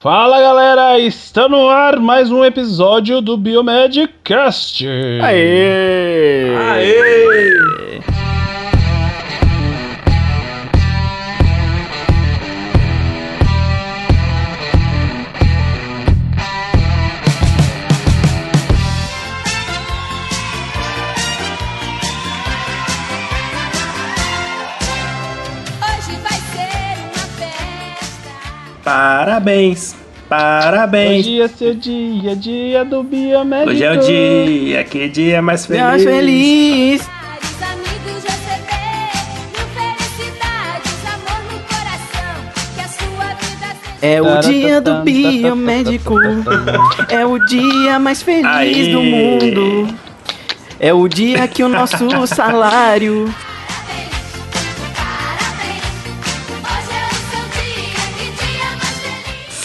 Fala galera, está no ar mais um episódio do Biomedcast. Aê! Aê! Parabéns, parabéns. Hoje é seu dia, dia do biomédico. Hoje é o dia, que dia mais feliz. Mais feliz! É o dia do biomédico. É o dia mais feliz Aê! do mundo. É o dia que o nosso salário.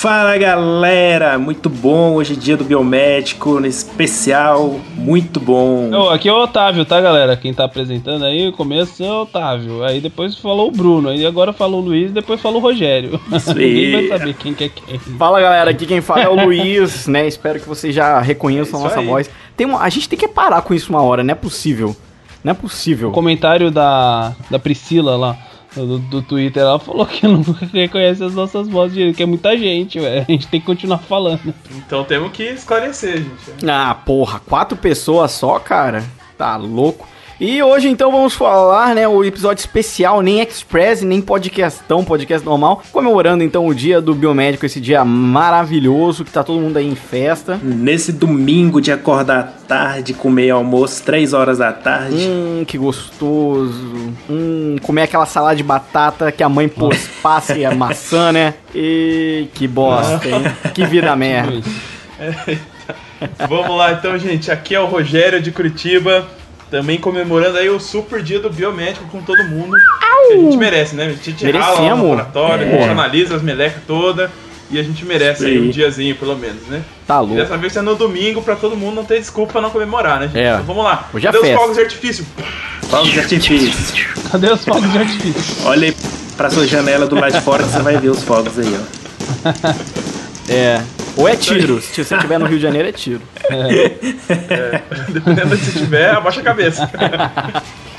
Fala galera, muito bom. Hoje é dia do biomédico, nesse especial, muito bom. Aqui é o Otávio, tá galera? Quem tá apresentando aí, o começo é o Otávio. Aí depois falou o Bruno, aí agora falou o Luiz, depois falou o Rogério. Isso Ninguém vai saber quem que é quem. Fala galera, aqui quem fala é o Luiz, né? Espero que vocês já reconheçam a É isso nossa aí. voz. Tem uma, a gente tem que parar com isso uma hora, não é possível. Não é possível. O comentário da, da Priscila lá. Do, do Twitter, ela falou que não reconhece as nossas vozes direito, que é muita gente, velho. A gente tem que continuar falando. Então temos que esclarecer, gente. Ah, porra, quatro pessoas só, cara. Tá louco. E hoje então vamos falar, né, o episódio especial, nem express, nem podcastão, podcast normal, comemorando então o dia do biomédico, esse dia maravilhoso que tá todo mundo aí em festa. Nesse domingo de acordar tarde, comer almoço, 3 horas da tarde. Hum, que gostoso. Hum, comer aquela salada de batata que a mãe pôs passa e a maçã, né? E que bosta, hein? Que vida merda. Vamos lá então, gente. Aqui é o Rogério de Curitiba. Também comemorando aí o super dia do biomédico com todo mundo. Que a gente merece, né? A gente rala lá Merecemos. no laboratório, a gente Porra. analisa as melecas todas. E a gente merece aí um diazinho, pelo menos, né? Tá E louco. dessa vez é no domingo pra todo mundo não ter desculpa pra não comemorar, né, gente? É. Então vamos lá. Hoje é Cadê os festa. fogos de artifício? Fogos de artifício. Cadê os fogos de artifício? Olha aí pra sua janela do lado de fora que você vai ver os fogos aí, ó. É. Ou é tiro. Se você estiver no Rio de Janeiro, é tiro. Dependendo de se tiver, abaixa a cabeça.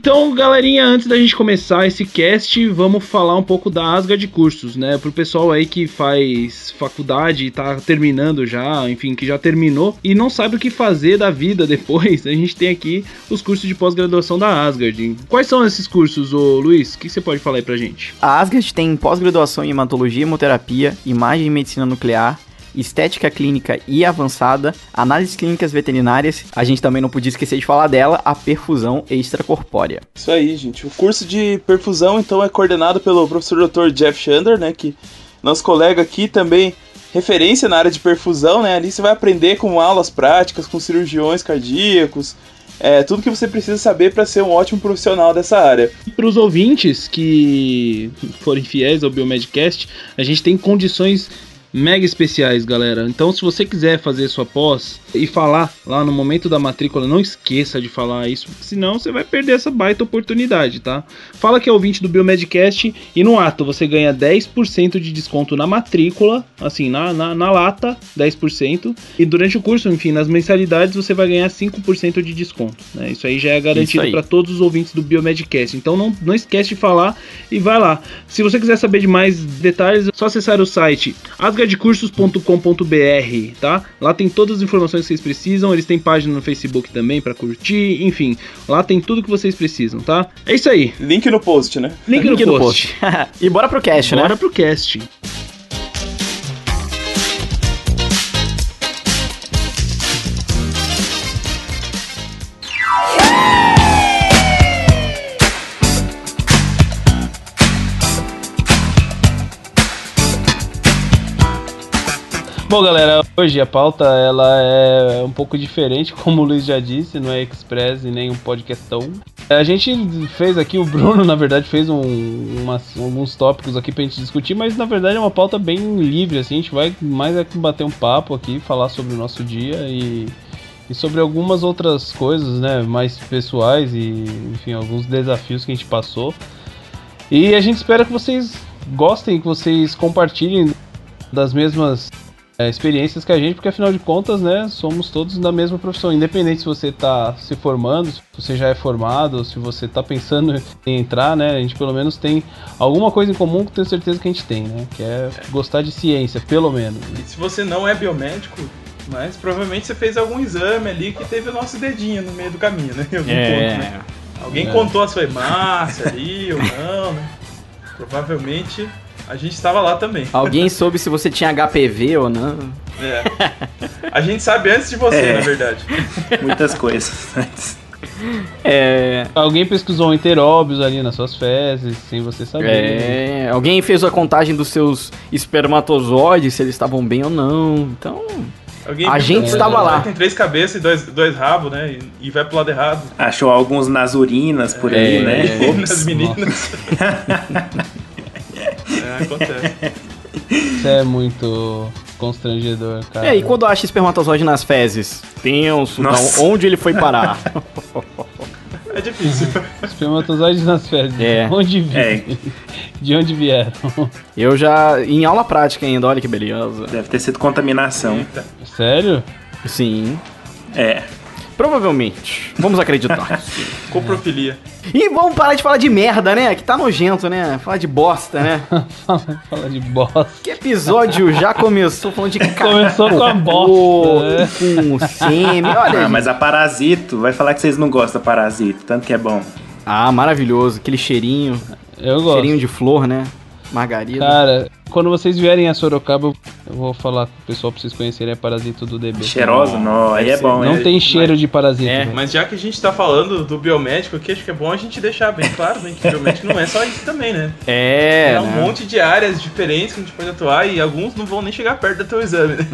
Então, galerinha, antes da gente começar esse cast, vamos falar um pouco da Asgard Cursos, né? Pro pessoal aí que faz faculdade e tá terminando já, enfim, que já terminou e não sabe o que fazer da vida depois, a gente tem aqui os cursos de pós-graduação da Asgard. Quais são esses cursos, ô Luiz? O que você pode falar aí pra gente? A Asgard tem pós-graduação em hematologia hemoterapia, imagem e medicina nuclear, estética clínica e avançada, análises clínicas veterinárias. A gente também não podia esquecer de falar dela, a perfusão extracorpórea. Isso aí, gente. O curso de perfusão, então, é coordenado pelo professor Dr. Jeff Chander, né? Que nosso colega aqui também referência na área de perfusão, né? Ali você vai aprender com aulas práticas, com cirurgiões cardíacos, é, tudo que você precisa saber para ser um ótimo profissional dessa área. Para os ouvintes que forem fiéis ao Biomedcast, a gente tem condições mega especiais, galera. Então, se você quiser fazer sua pós e falar lá no momento da matrícula, não esqueça de falar isso, senão você vai perder essa baita oportunidade, tá? Fala que é ouvinte do Biomedcast e no ato você ganha 10% de desconto na matrícula, assim, na, na, na lata, 10%. E durante o curso, enfim, nas mensalidades você vai ganhar 5% de desconto, né? Isso aí já é garantido para todos os ouvintes do Biomedcast. Então não, não esquece de falar e vai lá. Se você quiser saber de mais detalhes, é só acessar o site asgardcursos.com.br, tá? Lá tem todas as informações que vocês precisam. Eles têm página no Facebook também para curtir, enfim, lá tem tudo que vocês precisam, tá? É isso aí. Link no post, né? Link, Link no no post. e bora pro cast, né? Bora pro cast. Bom, galera, hoje a pauta ela é um pouco diferente, como o Luiz já disse, não é express e nem um podcastão. A gente fez aqui, o Bruno, na verdade, fez um, umas- alguns tópicos aqui pra gente discutir, mas na verdade é uma pauta bem livre, assim, a gente vai mais aqui bater um papo aqui, falar sobre o nosso dia e, e sobre algumas outras coisas, né, mais pessoais e, enfim, alguns desafios que a gente passou. E a gente espera que vocês gostem, que vocês compartilhem das mesmas é, experiências que a gente, porque afinal de contas, né, somos todos da mesma profissão, independente se você está se formando, se você já é formado, se você está pensando em entrar, né, a gente pelo menos tem alguma coisa em comum que eu tenho certeza que a gente tem, né, que é gostar de ciência, pelo menos. E se você não é biomédico, mas provavelmente você fez algum exame ali que teve o nosso dedinho no meio do caminho, né? Em algum ponto, né? Alguém É. contou a sua hemácia ali ou não, né? Provavelmente a gente estava lá também. Alguém soube se você tinha HPV ou não? É. A gente sabe antes de você, É. na verdade. Muitas coisas. É. Alguém pesquisou interóbios ali nas suas fezes, sem você saber. né? É, alguém fez a contagem dos seus espermatozoides, se eles estavam bem ou não. Então, Alguém A gente que estava lá. Tem três cabeças e dois, dois rabos, né? E, e vai pro lado errado. Achou alguns nas urinas por aí, É. né? Nas meninas. acontece. Isso é muito constrangedor, cara. é, e quando acha espermatozoide nas fezes? Penso, então, Nossa. onde ele foi parar? É difícil. Espermatozoides nas fezes. É. Onde vi? É. De onde vieram? Eu já, em aula prática ainda, olha que beleza. Deve ter sido contaminação. Eita. Sério? Sim, É. provavelmente. Vamos acreditar. Coprofilia. e vamos parar de falar de merda, né? Que tá nojento, né? Falar de bosta, né? Fala, fala de bosta. Que episódio já começou falando de Começou com a bosta, né? com sêmen. Olha, Ah, mas a Parasito, vai falar que vocês não gostam da Parasito, tanto que é bom. Ah, maravilhoso. Aquele cheirinho. Eu gosto. Cheirinho de flor, né? Margarida. Cara, quando vocês vierem a Sorocaba, eu- eu vou falar pro pessoal pra vocês conhecerem a Parasito do DB. Cheiroso? Não, aí é bom. Não é. tem cheiro de parasita. É, velho. Mas já que a gente tá falando do biomédico aqui, acho que é bom a gente deixar bem claro né, que biomédico não é só isso também, né? É, É um né? monte de áreas diferentes que a gente pode atuar e alguns não vão nem chegar perto do teu exame, né?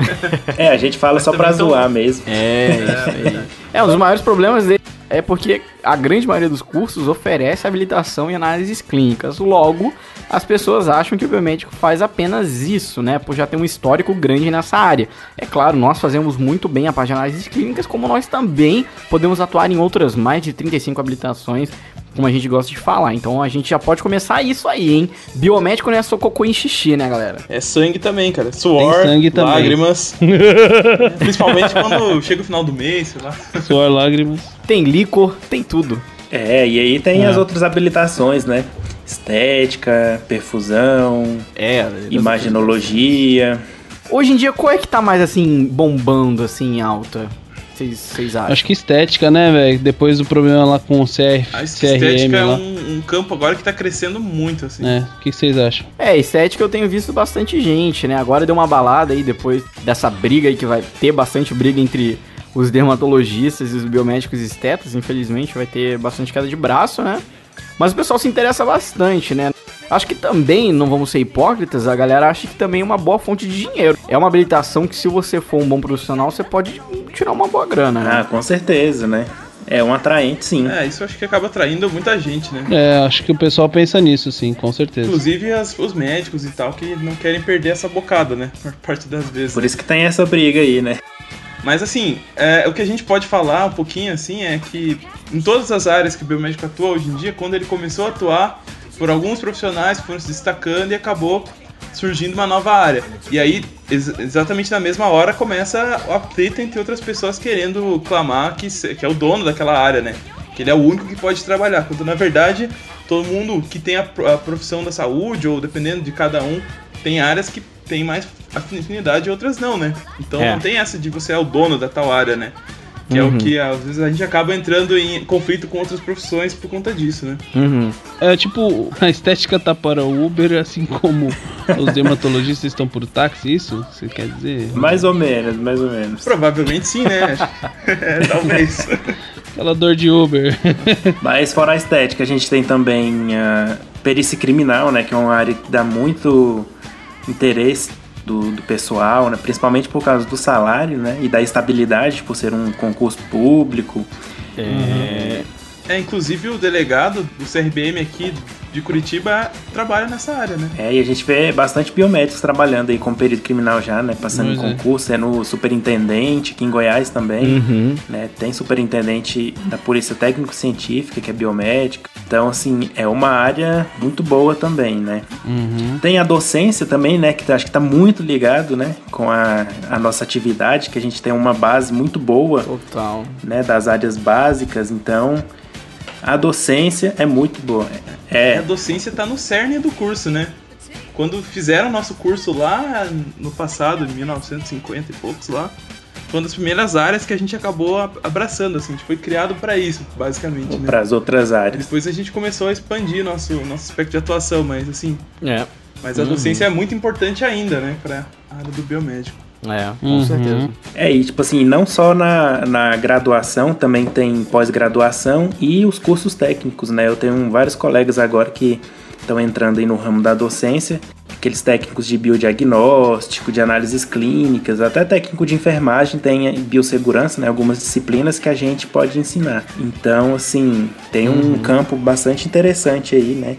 É, a gente fala só pra também tão- zoar mesmo. É, isso aí. É, um dos maiores problemas dele é porque a grande maioria dos cursos oferece habilitação em análises clínicas. Logo, as pessoas acham que o biomédico faz apenas isso, né? Por já ter um histórico grande nessa área. É claro, nós fazemos muito bem a parte de análises clínicas, como nós também podemos atuar em outras mais de 35 habilitações, como a gente gosta de falar. Então a gente já pode começar isso aí, hein? Biomédico não é só cocô e xixi, né, galera? É sangue também, cara. Suor, Tem sangue também. lágrimas. Principalmente quando chega o final do mês, sei lá. Suor, lágrimas. Tem licor, tem tudo. É, e aí tem É. as outras habilitações, né? Estética, perfusão, É, imaginologia. Hoje em dia, qual é que tá mais assim, bombando, assim, em alta? Vocês- acham? Acho que estética, né, velho? Depois do problema lá com o CR, A CRM estética é lá. um, um campo agora que tá crescendo muito, assim. É, o que que vocês acham? É, estética eu tenho visto bastante gente, né? Agora deu uma balada aí depois dessa briga aí que vai ter bastante briga entre os dermatologistas e os biomédicos estetas, infelizmente vai ter bastante queda de braço, né? Mas o pessoal se interessa bastante, né? Acho que também, não vamos ser hipócritas, a galera acha que também é uma boa fonte de dinheiro. É uma habilitação que se você for um bom profissional, você pode tirar uma boa grana, né? Ah, com certeza, né? É um atraente, sim. É, isso eu acho que acaba atraindo muita gente, né? É, acho que o pessoal pensa nisso, sim, com certeza. Inclusive as- os médicos e tal, que não querem perder essa bocada, né? Por parte das vezes. Por isso que tem essa briga aí, né? Mas assim, é, o que a gente pode falar um pouquinho assim é que em todas as áreas que o biomédico atua hoje em dia, quando ele começou a atuar, por alguns profissionais foram se destacando e acabou surgindo uma nova área. E aí, ex- exatamente na mesma hora, começa o atrito entre outras pessoas querendo clamar que, que é o dono daquela área, né? Que ele é o único que pode trabalhar. Quando na verdade, todo mundo que tem a, a profissão da saúde, ou dependendo de cada um, tem áreas que tem mais afinidade e outras não, né? Então É. não tem essa de você é o dono da tal área, né? Que é o que às vezes a gente acaba entrando em conflito com outras profissões por conta disso, né? Uhum. É tipo, a estética tá para o Uber, assim como os dermatologistas estão por táxi, isso? Você quer dizer? Mais ou menos, mais ou menos. Provavelmente sim, né? Talvez. Aquela dor de Uber. Mas fora a estética, a gente tem também a perícia criminal, né? Que é uma área que dá muito interesse do, do pessoal, né? Principalmente por causa do salário, né? E da estabilidade, por ser um concurso público. É, É, inclusive o delegado do CRBM aqui de Curitiba trabalha nessa área, né? É, e a gente vê bastante biomédicos trabalhando aí com perito criminal já, né? Passando em Pois é. concurso, é no superintendente, aqui em Goiás também. Uhum. né? Tem superintendente da Polícia Técnico-Científica, que é biomédica. Então, assim, é uma área muito boa também, né? Uhum. Tem a docência também, né? Que tá- acho que tá muito ligado, né? Com a, a nossa atividade, que a gente tem uma base muito boa, Total. né? Das áreas básicas. Então, a docência é muito boa. A É, docência tá no cerne do curso, né? Quando fizeram nosso curso lá no passado, em 1950 e poucos lá, foi uma das primeiras áreas que a gente acabou a- abraçando, assim, a gente foi criado para isso, basicamente, né? para as outras áreas. Depois a gente começou a expandir nosso, nosso aspecto de atuação, mas assim, É. mas a docência é muito importante ainda, né, para a área do biomédico. É, com Uhum. certeza. É, e tipo assim, não só na, na graduação, também tem pós-graduação e os cursos técnicos, né? Eu tenho vários colegas agora que estão entrando aí no ramo da docência, aqueles técnicos de biodiagnóstico, de análises clínicas, até técnico de enfermagem tem biossegurança, né? Algumas disciplinas que a gente pode ensinar. Então, assim, tem um campo bastante interessante aí, né?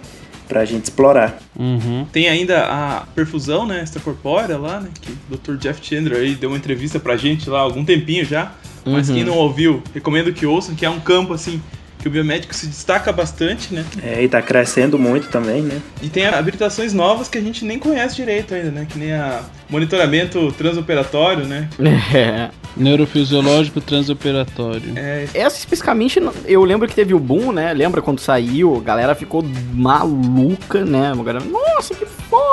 Pra gente explorar. Uhum. Tem ainda a perfusão, né, extracorpórea lá, né, que o Dr. Jeff Chandler aí deu uma entrevista pra gente lá há algum tempinho já, mas Uhum. quem não ouviu, recomendo que ouçam, que é um campo, assim, que o biomédico se destaca bastante, né, É, e tá crescendo muito também, né? e tem habilitações novas que a gente nem conhece direito ainda, né, que nem a monitoramento transoperatório, né, É. Neurofisiológico transoperatório. é, Essa especificamente, eu lembro que teve o boom, né? Lembra quando saiu, a galera ficou maluca, né? Galera, nossa, que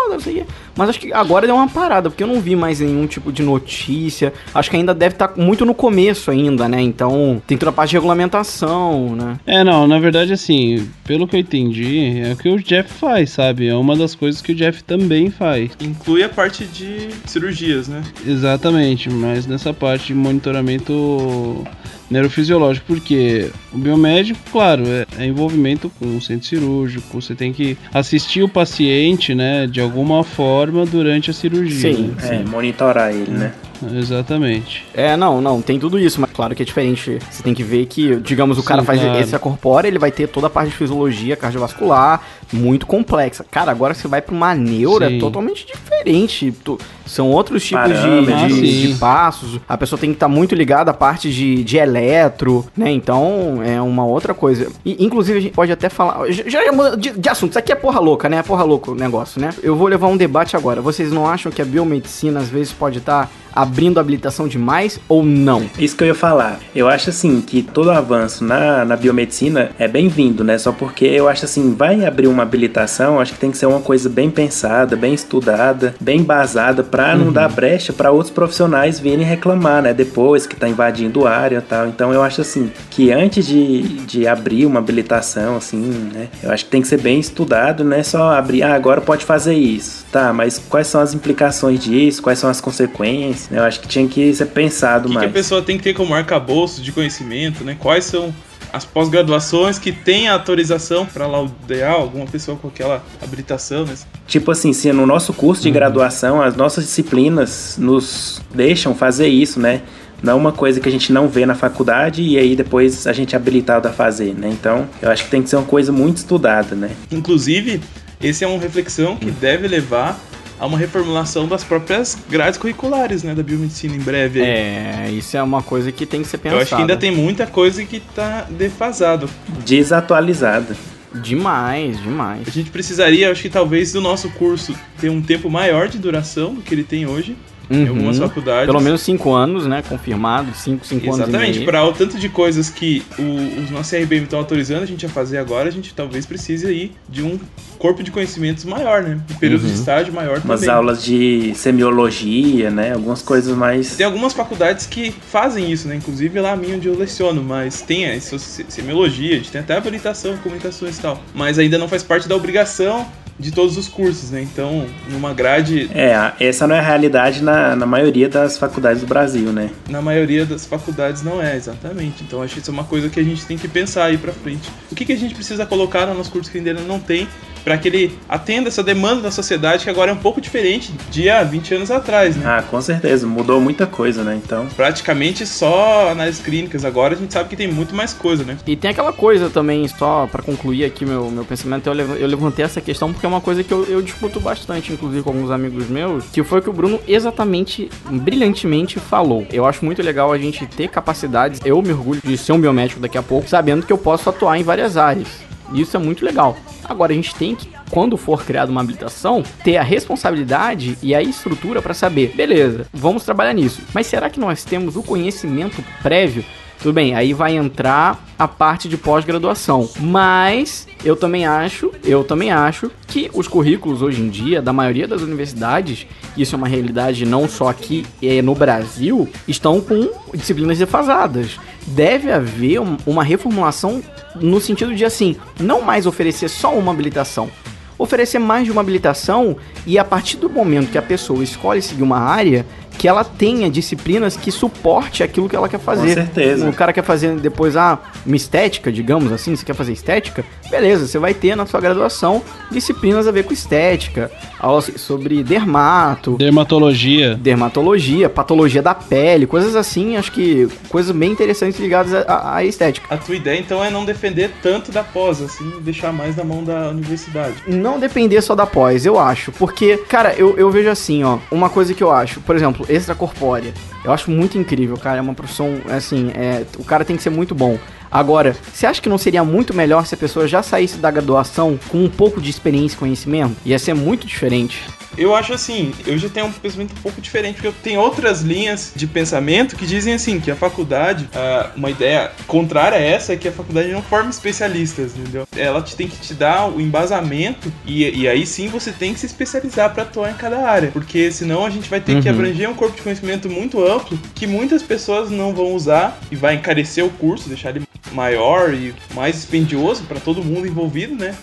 foda, não sei o quê. Mas acho que agora deu uma parada, porque eu não vi mais nenhum tipo de notícia. Acho que ainda deve estar muito no começo ainda, né? Então, tem toda a parte de regulamentação, né? É, não, na verdade, assim, pelo que eu entendi, é o que o Jeff faz, sabe? É uma das coisas que o Jeff também faz. inclui a parte de cirurgias, né, Exatamente, mas nessa parte de monitoramento neurofisiológico, porque o biomédico, claro, é, é envolvimento com o centro cirúrgico, você tem que assistir o paciente, né, de alguma forma durante a cirurgia. Sim. né? É, monitorar ele, né? Exatamente. É, não, não, tem tudo isso, mas claro que é diferente. Você tem que ver que, digamos, o cara Sim, faz claro. esse corpórea, ele vai ter toda a parte de fisiologia cardiovascular muito complexa. Cara, agora você vai pra uma neura Sim. é totalmente diferente. Tu- São outros tipos de, Parâmetros. Ah, de, de passos. A pessoa tem que estar muito ligada à parte de, de eletro, né? Então é uma outra coisa. E, inclusive, a gente pode até falar. Já, já de, de assunto. Isso aqui é porra louca, né? É porra louca o negócio, né? Eu vou levar um debate agora. Vocês não acham que a biomedicina às vezes pode estar abrindo habilitação demais ou não? Isso que eu ia falar. Eu acho assim que todo avanço na, na biomedicina é bem-vindo, né? Só porque eu acho assim, vai abrir uma habilitação, acho que tem que ser uma coisa bem pensada, bem estudada, bem embasada, pra não dar brecha pra outros profissionais virem reclamar, né? Depois que tá invadindo área e tal. Então eu acho assim, que antes de, de abrir uma habilitação, assim, né? Eu acho que tem que ser bem estudado, não é só abrir, ah, agora pode fazer isso. Tá, mas quais são as implicações disso? Quais são as consequências? Eu acho que tinha que ser pensado o que, que mais. a pessoa tem que ter como arcabouço de conhecimento, né, quais são as pós-graduações que têm a autorização para laudear alguma pessoa com aquela habilitação, né? Tipo assim, se no nosso curso de graduação as nossas disciplinas nos deixam fazer isso, né? Não é uma coisa que a gente não vê na faculdade e aí depois a gente é habilitado a fazer, né? Então, eu acho que tem que ser uma coisa muito estudada, né? Inclusive, esse é uma reflexão que deve levar a uma reformulação das próprias grades curriculares, né, da biomedicina em breve. aí. É, isso é uma coisa que tem que ser pensada. Eu acho que ainda tem muita coisa que tá defasado. Desatualizada. Demais, demais. A gente precisaria, acho que talvez do nosso curso ter um tempo maior de duração do que ele tem hoje em algumas Uhum. faculdades. Pelo menos cinco anos, né? Confirmado. Cinco, cinco anos e Exatamente, para o tanto de coisas que o- os nossos RBM estão autorizando a gente a fazer agora, a gente talvez precise aí de um corpo de conhecimentos maior, né? Um período Uhum. de estágio maior Umas também. aulas de semiologia, né? Algumas coisas mais. Tem algumas faculdades que fazem isso, né? Inclusive lá a minha onde eu leciono, mas tem a se- semiologia, a gente tem até habilitação, comunicações e tal. Mas ainda não faz parte da obrigação de todos os cursos, né? Então, numa grade, É, essa não é a realidade na, na maioria das faculdades do Brasil, né? na maioria das faculdades não é, exatamente. Então, acho que isso é uma coisa que a gente tem que pensar aí pra frente. O que, que a gente precisa colocar no nosso curso que ainda não tem para que ele atenda essa demanda da sociedade que agora é um pouco diferente de há 20 anos atrás, né? Ah, com certeza, mudou muita coisa, né? Então, Praticamente só análises clínicas, agora a gente sabe que tem muito mais coisa, né? E tem aquela coisa também, só pra concluir aqui meu, meu pensamento, eu, lev- eu levantei essa questão porque é uma coisa que eu, eu discuto bastante, inclusive com alguns amigos meus, que foi o que o Bruno exatamente, brilhantemente falou. Eu acho muito legal a gente ter capacidades, eu me orgulho de ser um biomédico daqui a pouco, sabendo que eu posso atuar em várias áreas. Isso é muito legal. Agora a gente tem que, quando for criada uma habilitação, ter a responsabilidade e a estrutura pra saber, beleza, vamos trabalhar nisso. Mas será que nós temos o conhecimento prévio tudo bem, aí vai entrar a parte de pós-graduação. Mas eu também acho, eu também acho que os currículos hoje em dia da maioria das universidades, isso é uma realidade não só aqui é no Brasil, estão com disciplinas defasadas. Deve haver um- uma reformulação no sentido de assim, não mais oferecer só uma habilitação, oferecer mais de uma habilitação e a partir do momento que a pessoa escolhe seguir uma área, que ela tenha disciplinas que suporte aquilo que ela quer fazer. certeza. O cara quer fazer depois ah, uma estética, digamos assim, você quer fazer estética? Beleza, você vai ter na sua graduação disciplinas a ver com estética, aulas sobre dermato, Dermatologia. dermatologia, patologia da pele, coisas assim, acho que coisas bem interessantes ligadas à- à- à estética. A tua ideia então é não defender tanto da pós, assim, deixar mais na mão da universidade. não depender só da pós, eu acho. Porque, cara, eu, eu vejo assim, ó. Uma coisa que eu acho, por exemplo, extracorpórea. Eu acho muito incrível, cara. É uma profissão, assim, é, o cara tem que ser muito bom. Agora, você acha que não seria muito melhor se a pessoa já saísse da graduação com um pouco de experiência e conhecimento? Ia ser muito diferente. Eu acho assim, eu já tenho um pensamento um pouco diferente, porque eu tenho outras linhas de pensamento que dizem assim, que a faculdade, ah, uma ideia contrária a essa é que a faculdade não forma especialistas, entendeu? Ela te tem que te dar o embasamento e, e aí sim você tem que se especializar para atuar em cada área, porque senão a gente vai ter que Uhum. abranger um corpo de conhecimento muito amplo que muitas pessoas não vão usar e vai encarecer o curso, deixar ele maior e mais dispendioso para todo mundo envolvido, né?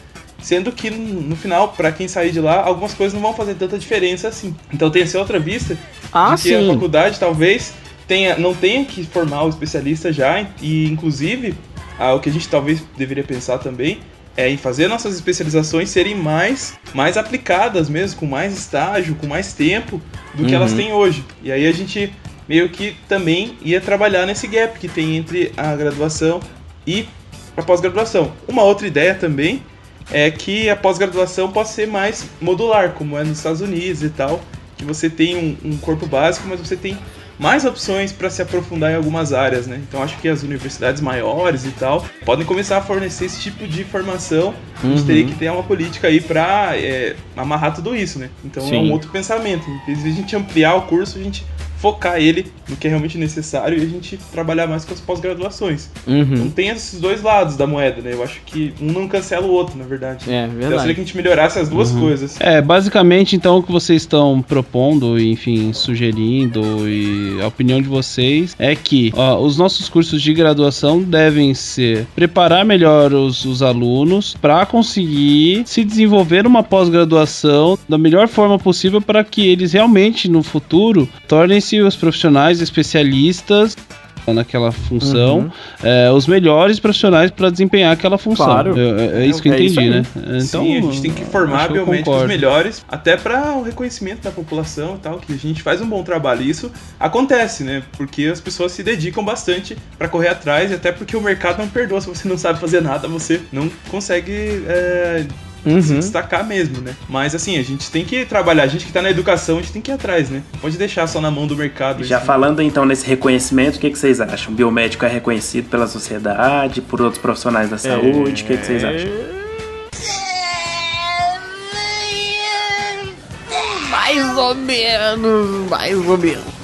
Sendo que no final, pra quem sair de lá, algumas coisas não vão fazer tanta diferença assim. Então tem essa outra vista Ah, de que a sim. faculdade talvez tenha, não tenha que formar o especialista já, e inclusive ah, o que a gente talvez deveria pensar também é em fazer nossas especializações serem mais, mais aplicadas mesmo, com mais estágio, com mais tempo do que Uhum. elas têm hoje. E aí a gente meio que também ia trabalhar nesse gap que tem entre a graduação e a pós-graduação. Uma outra ideia também é que a pós-graduação possa ser mais modular, como é nos Estados Unidos e tal, que você tem um, um corpo básico, mas você tem mais opções para se aprofundar em algumas áreas, né? Então acho que as universidades maiores e tal podem começar a fornecer esse tipo de formação. A gente Uhum. teria que ter uma política aí para amarrar tudo isso, né? Então é Sim. um outro pensamento. Em vez de a gente ampliar o curso, a gente focar ele no que é realmente necessário e a gente trabalhar mais com as pós-graduações. Então Uhum. tem esses dois lados da moeda, né? Eu acho que um não cancela o outro, na verdade. É, Então seria verdade. que a gente melhorasse as duas coisas. É, basicamente, então, o que vocês estão propondo, enfim, sugerindo e a opinião de vocês é que ó, os nossos cursos de graduação devem ser preparar melhor os, os alunos para conseguir se desenvolver uma pós-graduação da melhor forma possível para que eles realmente no futuro tornem-se os profissionais especialistas naquela função, Uhum. é, os melhores profissionais para desempenhar aquela função. Claro. É, é isso que eu É isso entendi, aí. né? Então, Sim, a gente tem que formar biomédicos concordo. melhores, até para o reconhecimento da população e tal, que a gente faz um bom trabalho. E isso acontece, né? Porque as pessoas se dedicam bastante para correr atrás, e até porque o mercado não perdoa. Se você não sabe fazer nada, você não consegue é, se Uhum. destacar mesmo, né? Mas assim, a gente tem que trabalhar. A gente que tá na educação, a gente tem que ir atrás, né? Pode deixar só na mão do mercado. já isso. falando então nesse reconhecimento, o que, que vocês acham? O biomédico é reconhecido pela sociedade, por outros profissionais da saúde, o que, que vocês acham? Mais ou menos, mais ou menos.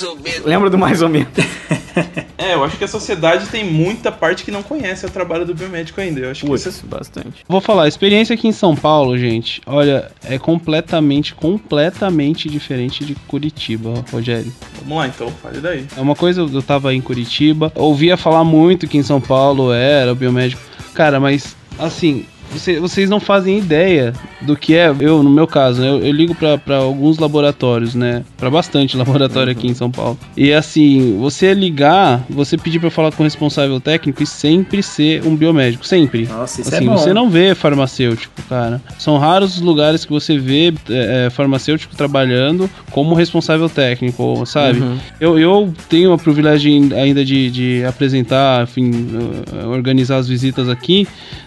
Mais ou menos. Lembra do mais ou menos? É, eu acho que a sociedade tem muita parte que não conhece o trabalho do biomédico ainda. Eu acho que isso é bastante. Vou falar, a experiência aqui em São Paulo, gente, olha, é completamente, completamente diferente de Curitiba, Rogério. Vamos lá então, fale daí. É uma coisa, eu tava em Curitiba, ouvia falar muito que em São Paulo era o biomédico. Cara, mas assim, você- vocês não fazem ideia do que é, eu, no meu caso, né, eu, eu ligo pra alguns laboratórios, né? Pra bastante laboratório aqui em São Paulo. E assim, você ligar, você pedir pra falar com o responsável técnico e sempre ser um biomédico. Sempre. Nossa, isso assim, é bom. você não vê farmacêutico, cara. São raros os lugares que você vê é, é, farmacêutico trabalhando como responsável técnico, sabe? Uhum. Eu, eu tenho o privilégio ainda de, de apresentar, enfim, eh, organizar as visitas aqui,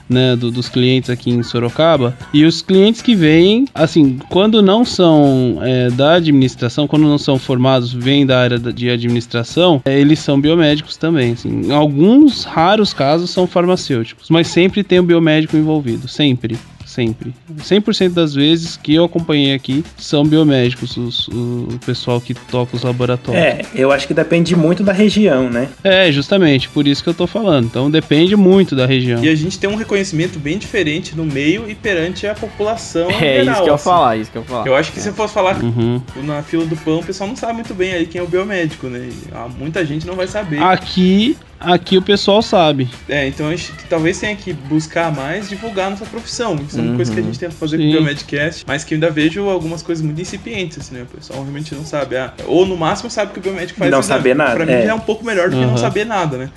né, do- dos clientes aqui em Sorocaba. E os clientes que vêm, assim, quando não são eh, da administração, quando não são formados, vêm da área de administração, eh, eles são biomédicos também. Assim. Em alguns raros casos são farmacêuticos, mas sempre tem o biomédico envolvido, sempre. Sempre. 100% das vezes que eu acompanhei aqui são biomédicos, os- o, pessoal que toca os laboratórios. É, eu acho que depende muito da região, né? É, justamente, por isso que eu tô falando. Então depende muito da região. E a gente tem um reconhecimento bem diferente no meio e perante a população É geral. isso que eu ia assim. falar, isso que eu falar. Eu acho que se eu fosse falar Uhum. na fila do pão, o pessoal não sabe muito bem aí quem é o biomédico, né? Ah, muita gente não vai saber. Aqui, aqui o pessoal sabe. É, então a gente talvez tenha que buscar mais divulgar nossa profissão. Isso é uma Uhum. coisa que a gente tenta fazer com Sim. o Biomedcast, mas que eu ainda vejo algumas coisas muito incipientes, assim, né? O pessoal realmente não sabe. Ah, ou no máximo sabe que o biomédico faz Não exame. saber nada, Pra mim é. é um pouco melhor do que não Uhum. saber nada, né?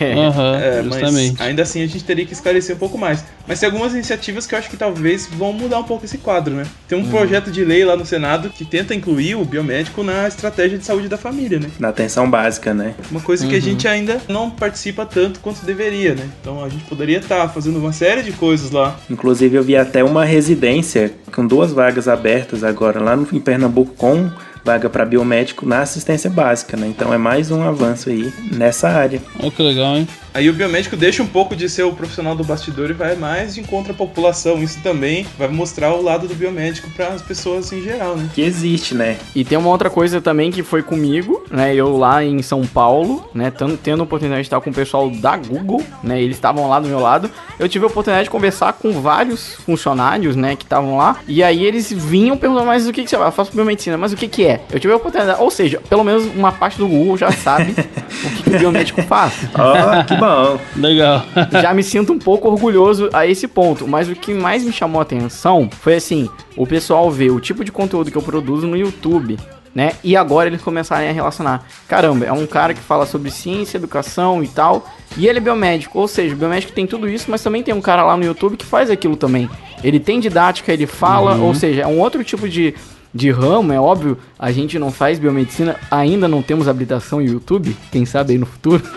É. Aham, É, mas ainda assim a gente teria que esclarecer um pouco mais. Mas tem algumas iniciativas que eu acho que talvez vão mudar um pouco esse quadro, né? Tem Uhum. um projeto de lei lá no Senado que tenta incluir o biomédico na estratégia de saúde da família, né? Na atenção básica, né? Uma coisa Uhum. que a gente ainda não participa tanto quanto deveria, né? Então a gente poderia estar fazendo uma série de coisas lá. Inclusive eu vi até uma residência com duas vagas abertas agora lá no, em Pernambuco com vaga para biomédico na assistência básica, né? Então é mais um avanço aí nessa área. Olha que legal, hein? Aí o biomédico deixa um pouco de ser o profissional do bastidor e vai mais de encontro à população. Isso também vai mostrar o lado do biomédico para as pessoas em geral, né? Que existe, né? E tem uma outra coisa também que foi comigo, né? Eu lá em São Paulo, né? Tendo a oportunidade de estar com o pessoal da Google, né? Eles estavam lá do meu lado. Eu tive a oportunidade de conversar com vários funcionários, né? Que estavam lá. E aí eles vinham perguntando, mas o que, que você faz? Eu faço biomedicina, mas o que, que é? Eu tive a oportunidade, ou seja, pelo menos uma parte do Google já sabe o que, que o biomédico faz. Ó, que bom. Legal. já me sinto um pouco orgulhoso a esse ponto. Mas o que mais me chamou a atenção foi assim: o pessoal vê o tipo de conteúdo que eu produzo no YouTube. Né? E agora eles começarem a relacionar. Caramba, é um cara que fala sobre ciência, educação e tal. E ele é biomédico. Ou seja, o biomédico tem tudo isso, mas também tem um cara lá no YouTube que faz aquilo também. Ele tem didática, ele fala, ou seja, é um outro tipo de, de ramo, é óbvio. A gente não faz biomedicina, ainda não temos habilitação em YouTube. Quem sabe aí no futuro.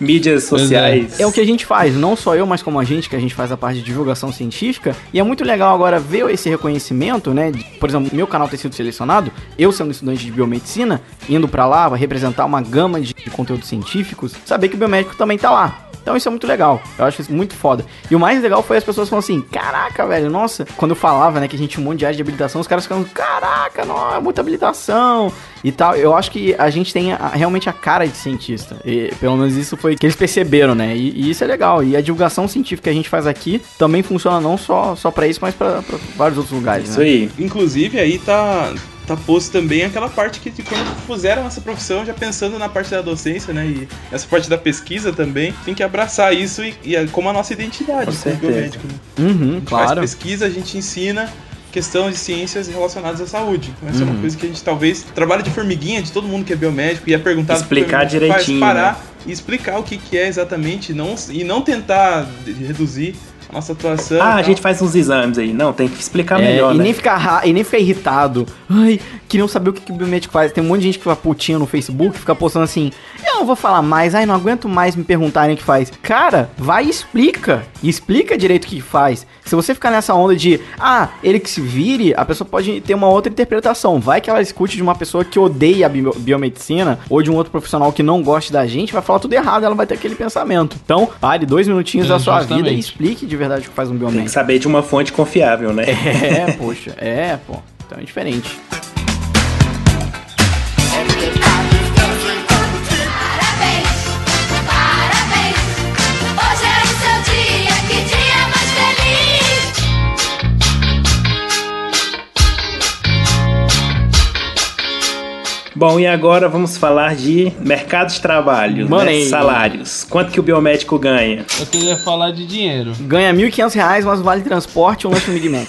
Mídias sociais. É o que a gente faz, não só eu, mas como a gente, que a gente faz a parte de divulgação científica. E é muito legal agora ver esse reconhecimento, né? de- por exemplo, meu canal ter sido selecionado, eu sendo estudante de biomedicina, indo pra lá, vai representar uma gama de, de conteúdos científicos, saber que o biomédico também tá lá. Então isso é muito legal. Eu acho isso muito foda. E o mais legal foi as pessoas falando assim: caraca, velho, nossa. Quando eu falava, né, que a gente tinha um monte de área de habilitação, os caras ficavam, caraca, não, é muita habilitação e tal. Eu acho que a gente tem a- realmente a cara de cientista. E pelo menos isso foi que eles perceberam, né? E, e isso é legal. E a divulgação científica que a gente faz aqui também funciona não só, só para isso, mas para vários outros lugares. Isso né? aí. Inclusive, aí tá, tá posto também aquela parte que de quando fizeram essa profissão, já pensando na parte da docência, né? E essa parte da pesquisa também, tem que abraçar isso e, e é como a nossa identidade Com como certeza. biomédico. Né? Uhum, A gente faz claro. pesquisa, a gente ensina questão de ciências relacionadas à saúde. Essa é Uhum. uma coisa que a gente talvez trabalha de formiguinha de todo mundo que é biomédico e é perguntado Explicar biomédico, faz direitinho, parar né? e explicar o que, que é exatamente não, e não tentar reduzir nossa atuação. Ah, a tal. gente faz uns exames aí. Não, tem que explicar É, melhor, e, né? nem ficar e nem ficar irritado. Ai, queriam saber o que, que o biomédico faz. Tem um monte de gente que fica putinha no Facebook, fica postando assim: Eu não vou falar mais, ai, não aguento mais me perguntarem o que faz. Cara, vai e explica. E explica direito o que faz. Se você ficar nessa onda de, ah, ele que se vire, a pessoa pode ter uma outra interpretação. Vai que ela escute de uma pessoa que odeia a bio- biomedicina ou de um outro profissional que não goste da gente, vai falar tudo errado, ela vai ter aquele pensamento. Então, pare dois minutinhos É, da sua justamente. vida e explique de verdade o que faz um Tem que saber de uma fonte confiável, né? É, poxa, é, pô. Então é diferente. Bom, e agora vamos falar de mercado de trabalho, né? Salários. Quanto que o biomédico ganha? Eu queria falar de dinheiro. Ganha 1.500 reais, mas vale transporte e um lanche no Big Mac.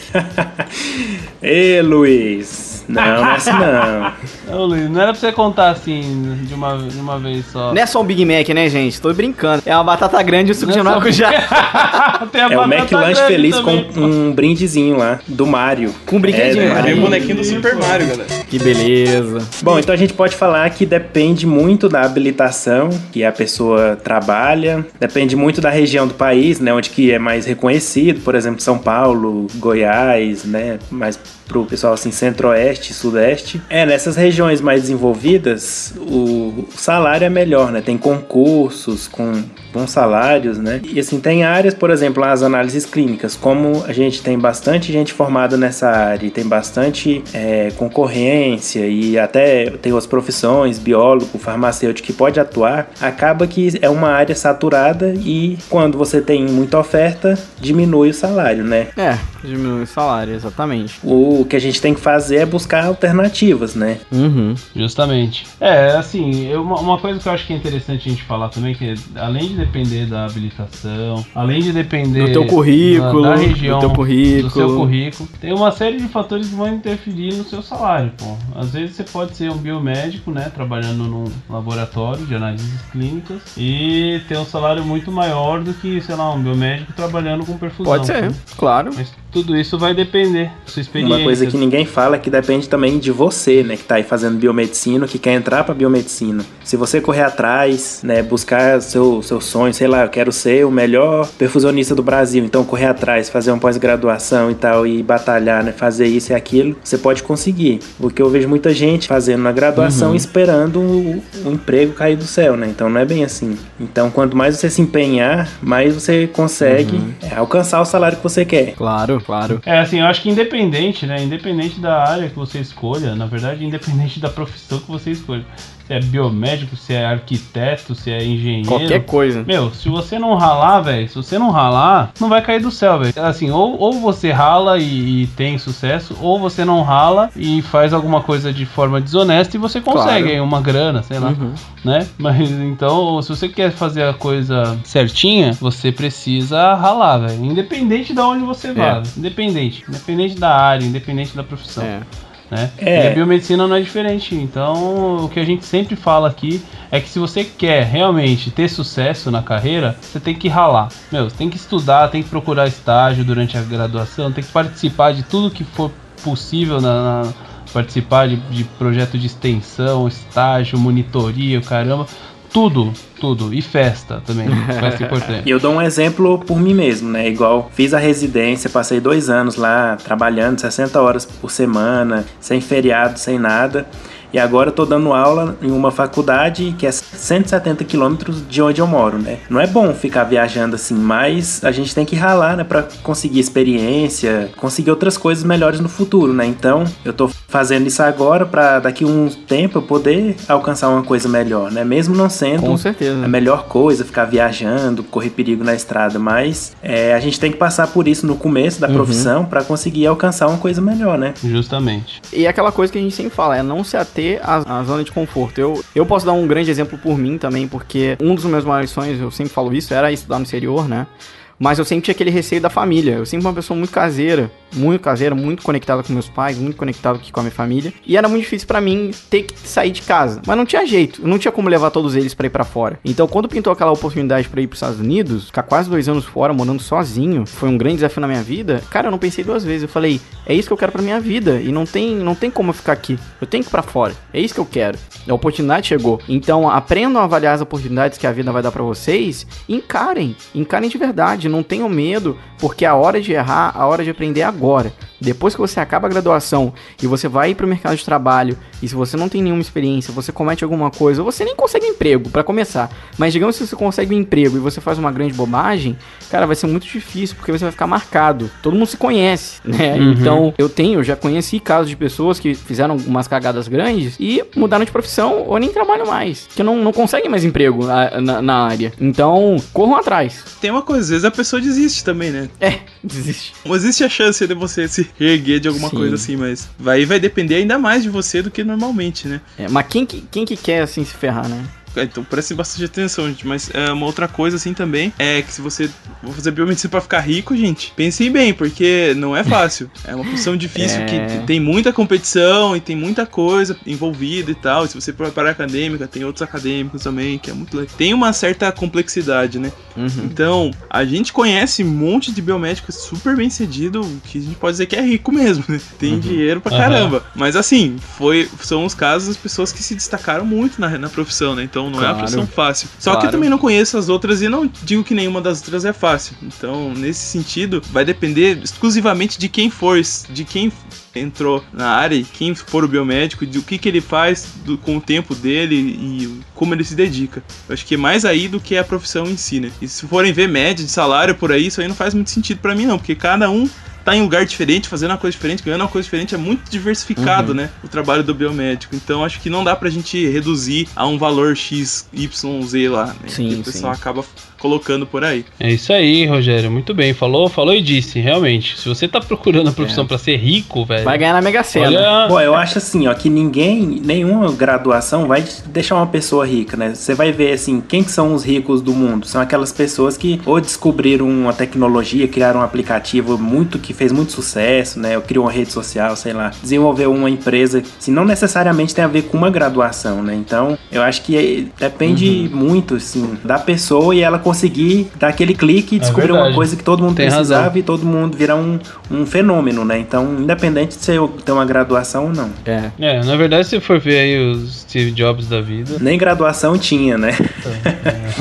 Ê, Luiz. Não, não é assim não. Ô, Luiz, não era pra você contar assim de uma, de uma vez só. Não é só um Big Mac, né, gente? Tô brincando. É uma batata grande e o suco de Não é maracujá. É o McLanche grande feliz também. com um brindezinho lá, do Mario. Com um brinquedinho. É, né? Mario é o bonequinho do Super Mario, galera. Que beleza. Bom, então a gente pode falar que depende muito da habilitação que a pessoa trabalha, depende muito da região do país, né, onde que é mais reconhecido, por exemplo, São Paulo, Goiás, né, mais pro pessoal assim centro-oeste, sudeste. É, nessas regiões mais desenvolvidas, o salário é melhor, né? Tem concursos com bons salários, né? E assim, tem áreas, por exemplo, as análises clínicas, como a gente tem bastante gente formada nessa área, e tem bastante é, concorrência e até tem as profissões, biólogo, farmacêutico que pode atuar, acaba que é uma área saturada e quando você tem muita oferta, diminui o salário, né? É, diminui o salário, exatamente. O que a gente tem que fazer é buscar alternativas, né? Uhum. Justamente. É, assim, eu- uma, coisa que eu acho que é interessante a gente falar também, que é, além de depender da habilitação, além de depender Do teu currículo, da, da região, do teu currículo. do seu currículo, tem uma série de fatores que vão interferir no seu salário, pô. Às vezes você pode ser um biomédico, né, trabalhando num laboratório de análises clínicas e ter um salário muito maior do que, sei lá, um biomédico trabalhando com perfusão. Pode ser, pô. claro. Mas tudo isso vai depender da sua experiência. Uma coisa que ninguém fala é que depende também de você, né, que tá aí fazendo biomedicina, que quer entrar pra biomedicina. Se você correr atrás, né, buscar seu, seu sonho, sei lá, eu quero ser o melhor perfusionista do Brasil, então correr atrás, fazer uma pós-graduação e tal, e batalhar, né, fazer isso e aquilo, você pode conseguir. Porque eu vejo muita gente fazendo na graduação Uhum. esperando o, o emprego cair do céu, né, então não é bem assim. Então quanto mais você se empenhar, mais você consegue Uhum. alcançar o salário que você quer. Claro, claro. É, assim, eu acho que independente, né? Independente da área que você escolha, na verdade, independente da profissão que você escolha. Se é biomédico, se é arquiteto, se é engenheiro. Qualquer coisa. Meu, se você não ralar, velho, se você não ralar, não vai cair do céu, velho. Assim, ou, ou você rala e, e tem sucesso, ou você não rala e faz alguma coisa de forma desonesta e você consegue Claro. uma grana, sei lá, Uhum. né? Mas então, se você quer fazer a coisa certinha, você precisa ralar, velho. Independente de onde você vá, É. independente, independente da área, independente da profissão É. né? É. E a biomedicina não é diferente. Então, o que a gente sempre fala aqui é que se você quer realmente ter sucesso na carreira, você tem que ralar. Meu, você tem que estudar, tem que procurar estágio durante a graduação, tem que participar de tudo que for possível na, na- participar de, de projeto de extensão, estágio, monitoria, caramba. Tudo, tudo. E festa também. Festa importante. E eu dou um exemplo por mim mesmo, né? Igual fiz a residência, passei dois anos lá trabalhando 60 horas por semana, sem feriado, sem nada. E agora eu tô dando aula em uma faculdade que é 170 quilômetros de onde eu moro, né? Não é bom ficar viajando assim, mas a gente tem que ralar, né? Pra conseguir experiência, conseguir outras coisas melhores no futuro, né? Então eu tô fazendo isso agora pra daqui a um tempo eu poder alcançar uma coisa melhor, né? Mesmo não sendo Com certeza. a melhor coisa, ficar viajando, correr perigo na estrada, mas é, a gente tem que passar por isso no começo da profissão pra conseguir alcançar uma coisa melhor, né? Justamente. E é aquela coisa que a gente sempre fala, é não se ater à, à zona de conforto. Eu, eu posso dar um grande exemplo por mim também, porque um dos meus maiores sonhos, eu sempre falo isso, era estudar no exterior, né? Mas eu sempre tinha aquele receio da família. Eu sempre fui uma pessoa muito caseira, muito caseira, muito conectada com meus pais, muito conectada com a minha família. E era muito difícil pra mim ter que sair de casa. Mas não tinha jeito, não tinha como levar todos eles pra ir pra fora. Então, quando pintou aquela oportunidade pra ir pros Estados Unidos, ficar quase dois anos fora, morando sozinho, foi um grande desafio na minha vida. Cara, eu não pensei duas vezes. Eu falei, é isso que eu quero pra minha vida. E não tem, não tem como eu ficar aqui. Eu tenho que ir pra fora. É isso que eu quero. A oportunidade chegou. Então, aprendam a avaliar as oportunidades que a vida vai dar pra vocês. E encarem. Encarem de verdade. Não tenham medo, porque a hora de errar, a hora de aprender é agora. Depois que você acaba a graduação e você vai pro mercado de trabalho, e se você não tem nenhuma experiência, você comete alguma coisa, ou você nem consegue emprego, pra começar. Mas digamos que você consegue um emprego e você faz uma grande bobagem, cara, vai ser muito difícil, porque você vai ficar marcado. Todo mundo se conhece, né? Uhum. Então, eu tenho, eu já conheci casos de pessoas que fizeram umas cagadas grandes e mudaram de profissão ou nem trabalham mais, que não, não conseguem mais emprego na, na- na área. Então, corram atrás. Tem uma coisa, às vezes a pessoa desiste também, né? É, Desiste. Existe a chance de você se reerguer de alguma Sim. coisa assim, mas vai, vai depender ainda mais de você do que normalmente, né? É, mas quem que, quem que quer, assim, se ferrar, né? É, Então prestem bastante atenção, gente. Mas é, uma outra coisa assim também é que se você for fazer biomedicina pra ficar rico, gente, pensem bem, porque não é fácil. É uma profissão difícil É. que tem muita competição e tem muita coisa envolvida e tal. E se você for para acadêmica, tem outros acadêmicos também, que é muito legal. Tem uma certa complexidade, né? Uhum. Então, a gente conhece um monte de biomédico super bem cedido, que a gente pode dizer que é rico mesmo, né? Tem dinheiro pra caramba. Mas assim, foi, são os casos das pessoas que se destacaram muito na, na profissão, né? Então não é Claro. uma profissão fácil. Só que Claro. eu também não conheço as outras e não digo que nenhuma das outras é fácil. Então, nesse sentido, vai depender exclusivamente de quem for, de quem entrou na área, quem for o biomédico, de o que, que ele faz do- com o tempo dele e como ele se dedica. Eu acho que é mais aí do que a profissão em si, né? E se forem ver média de salário por aí, isso aí não faz muito sentido pra mim não, porque cada um tá em um lugar diferente, fazendo uma coisa diferente, ganhando uma coisa diferente, é muito diversificado, Uhum. né? O trabalho do biomédico. Então acho que não dá pra gente reduzir a um valor X, Y, Z lá, né? Sim, o pessoal sim. acaba colocando por aí. É isso aí, Rogério. Muito bem. Falou, falou e disse. Realmente, se você tá procurando a profissão pra ser rico, velho. Vai ganhar na Mega Sena. Olha, Bom, eu acho assim, ó, que ninguém, nenhuma graduação vai deixar uma pessoa rica, né? Você vai ver, assim, quem que são os ricos do mundo? São aquelas pessoas que ou descobriram uma tecnologia, criaram um aplicativo muito que fez muito sucesso, né? Ou criou uma rede social, sei lá. Desenvolveu uma empresa, se não necessariamente tem a ver com uma graduação, né? Então, eu acho que é- depende muito, assim, da pessoa e ela conseguir dar aquele clique e descobrir uma coisa que todo mundo Tem precisava razão. e todo mundo virar um, um fenômeno, né? Então, independente de você ter uma graduação ou não. É. É, na verdade, se for ver aí os Steve Jobs da vida. Nem graduação tinha, né?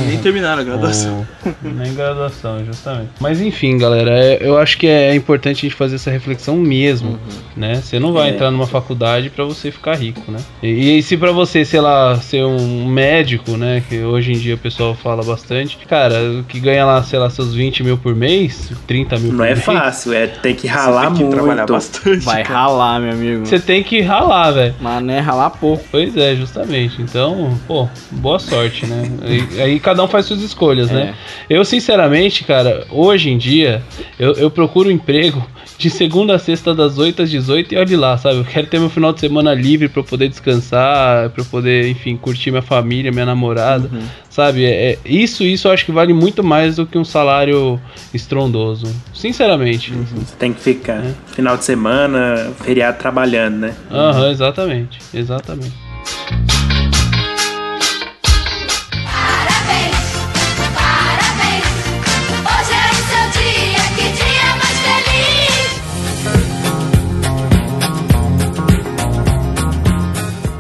Nem terminaram a graduação. ou- Nem graduação, justamente. Mas enfim, galera, é- eu acho que é importante a gente fazer essa reflexão mesmo, né? Você não vai É. entrar numa faculdade pra você ficar rico, né? E, e se pra você, sei lá, ser um médico, né? Que hoje em dia o pessoal fala bastante, cara, que ganha lá, sei lá, seus 20 mil por mês, 30 mil Não por é mês. fácil, é tem que Você ralar tem que muito. trabalhar bastante. Vai cara. ralar, meu amigo. Você tem que ralar, velho. Mas não é ralar pouco. Pois é, justamente. Então, pô, boa sorte, né? Aí, aí cada um faz suas escolhas, né? Eu, sinceramente, cara, hoje em dia, eu, eu procuro um emprego de segunda a sexta, das 8 às 18 e olhe lá, sabe? Eu quero ter meu final de semana livre pra eu poder descansar, pra eu poder, enfim, curtir minha família, minha namorada, sabe? É, é- isso, isso eu acho que vale muito mais do que um salário estrondoso. Sinceramente. Você tem que ficar É. final de semana, feriado trabalhando, né? Aham, exatamente. Exatamente.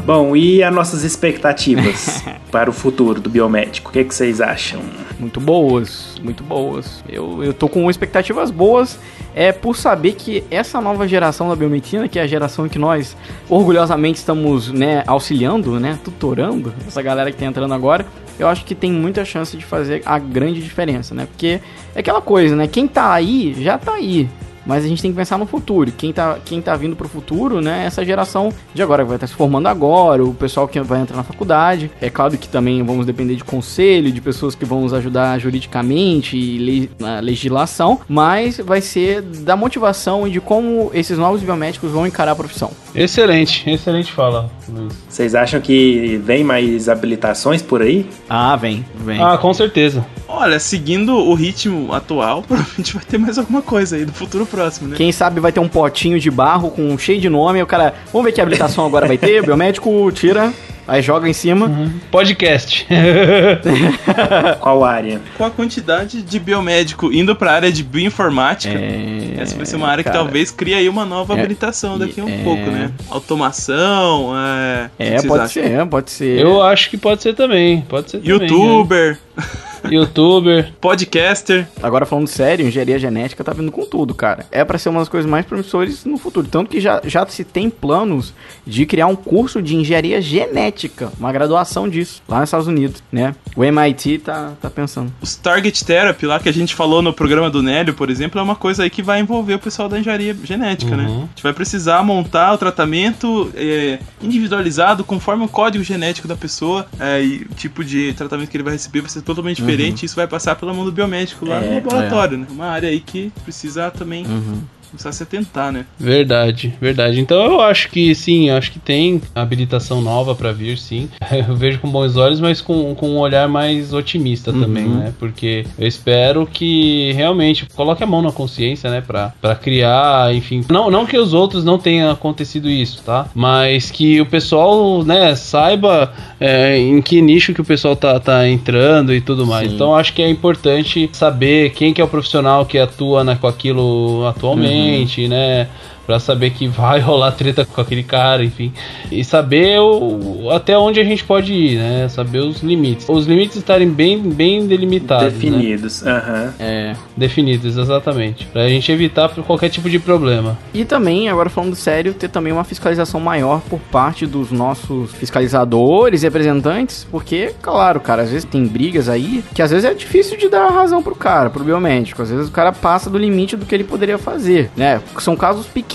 Bom, e as nossas expectativas para o futuro do biomédico? O que, que vocês acham? Muito boas, muito boas. Eu, eu tô com expectativas boas é por saber que essa nova geração da biomedicina, que é a geração que nós orgulhosamente estamos né, auxiliando, né, tutorando, essa galera que tá entrando agora, eu acho que tem muita chance de fazer a grande diferença, né? Porque é aquela coisa, né? Quem tá aí, já tá aí. Mas a gente tem que pensar no futuro. Quem tá, quem tá vindo pro futuro, né? é Essa geração de agora que vai estar se formando agora, o pessoal que vai entrar na faculdade. É claro que também vamos depender de conselho, de pessoas que vão nos ajudar juridicamente e le- na legislação, mas vai ser da motivação e de como esses novos biomédicos vão encarar a profissão. Excelente, excelente fala, Luiz. Vocês acham que vem mais habilitações por aí? Ah, vem, vem. Ah, com certeza. Olha, seguindo o ritmo atual, provavelmente vai ter mais alguma coisa aí no futuro próximo, né? Quem sabe vai ter um potinho de barro com cheio de nome, o cara, vamos ver que habilitação agora vai ter, biomédico tira, aí joga em cima. Podcast. Qual área? Com a quantidade de biomédico indo pra área de bioinformática, É, essa vai ser uma área cara. que talvez crie aí uma nova É, habilitação daqui a um é. pouco, né? Automação, é... É, pode acham? ser, pode ser. Eu acho que pode ser também. Pode ser também. Youtuber, né? Youtuber. podcaster. Agora falando sério, engenharia genética tá vindo com tudo, cara. É pra ser uma das coisas mais promissoras no futuro. Tanto que já, já se tem planos de criar um curso de engenharia genética, uma graduação disso, lá nos Estados Unidos, né? O MIT tá, tá pensando. Os Target Therapy lá que a gente falou no programa do Nélio, por exemplo, é uma coisa aí que vai envolver o pessoal da engenharia genética, né? Uhum. A gente vai precisar montar o tratamento é, individualizado conforme o código genético da pessoa é, e o tipo de tratamento que ele vai receber vai ser totalmente Uhum. Diferente, isso vai passar pela mão do biomédico lá no É, laboratório, né? Uma área aí que precisa também Uhum. Começar a se atentar, né? Verdade, verdade. Então eu acho que sim, acho que tem habilitação nova pra vir, sim. Eu vejo com bons olhos, mas com, com um olhar mais otimista também, né? Porque eu espero que realmente coloque a mão na consciência, né? Pra, pra criar, enfim. Não, não que os outros não tenha acontecido isso, tá? Mas que o pessoal, né, saiba é, em que nicho que o pessoal tá, tá entrando e tudo mais. Sim. Então acho que é importante saber quem que é o profissional que atua né, com aquilo atualmente, né? Pra saber que vai rolar treta com aquele cara, enfim. E saber o, até onde a gente pode ir, né? Saber os limites. Os limites estarem bem, bem delimitados. né? Definidos. Aham. É. Definidos, exatamente. Pra gente evitar qualquer tipo de problema. E também, agora falando sério, ter também uma fiscalização maior por parte dos nossos fiscalizadores e representantes, porque, claro, cara, às vezes tem brigas aí que às vezes é difícil de dar razão pro cara, pro biomédico. Às vezes o cara passa do limite do que ele poderia fazer, né? São casos pequenos,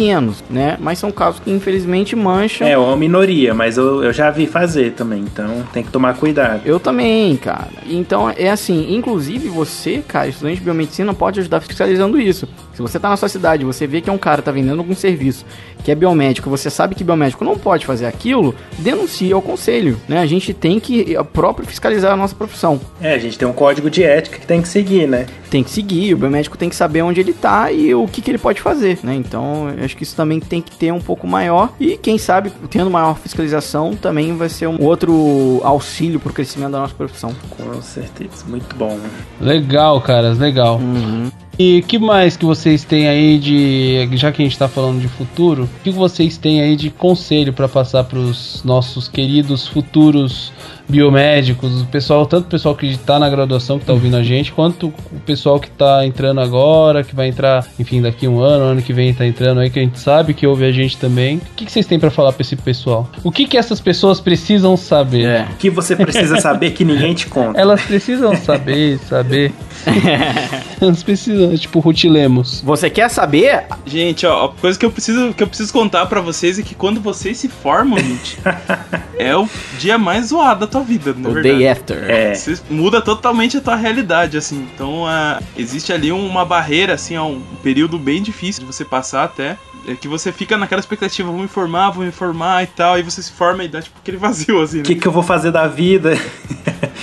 né? Mas são casos que infelizmente mancham. É uma minoria, mas eu, eu já vi fazer também, então tem que tomar cuidado. Eu também, cara. Então é assim, inclusive você, cara, estudante de biomedicina, pode ajudar fiscalizando isso. Se você tá na sua cidade, você vê que é um cara tá vendendo algum serviço que é biomédico, você sabe que biomédico não pode fazer aquilo, denuncie ao conselho, né? A gente tem que eh, próprio fiscalizar a nossa profissão. É, a gente tem um código de ética que tem que seguir, né? Tem que seguir, o biomédico tem que saber onde ele tá e o que, que ele pode fazer, né? Então, acho que isso também tem que ter um pouco maior e quem sabe, tendo maior fiscalização, também vai ser um outro auxílio pro crescimento da nossa profissão. Com certeza. Muito bom. Legal, caras, legal. Uhum. E que mais que vocês têm aí de. Já que a gente tá falando de futuro, o que vocês têm aí de conselho pra passar pros nossos queridos futuros biomédicos, o pessoal, tanto o pessoal que tá na graduação que tá ouvindo a gente, quanto o pessoal que tá entrando agora, que vai entrar, enfim, daqui um ano, ano que vem tá entrando aí, que a gente sabe que ouve a gente também. O que, que vocês têm pra falar pra esse pessoal? O que que essas pessoas precisam saber? É. O que você precisa saber que ninguém te conta. Elas precisam saber, saber. Elas precisam, tipo, Ruth Lemos. Você quer saber? Gente, ó, a coisa que eu preciso que eu preciso contar pra vocês é que quando vocês se formam, gente, é o dia mais zoado da tua vida, na O verdade. day after. É. Você muda totalmente a tua realidade, assim. Então, ah, existe ali uma barreira, assim, ó, um período bem difícil de você passar até. É que você fica naquela expectativa, vou me formar, vou me formar e tal. Aí você se forma e dá tipo aquele vazio, assim, O né? que, que eu vou fazer da vida?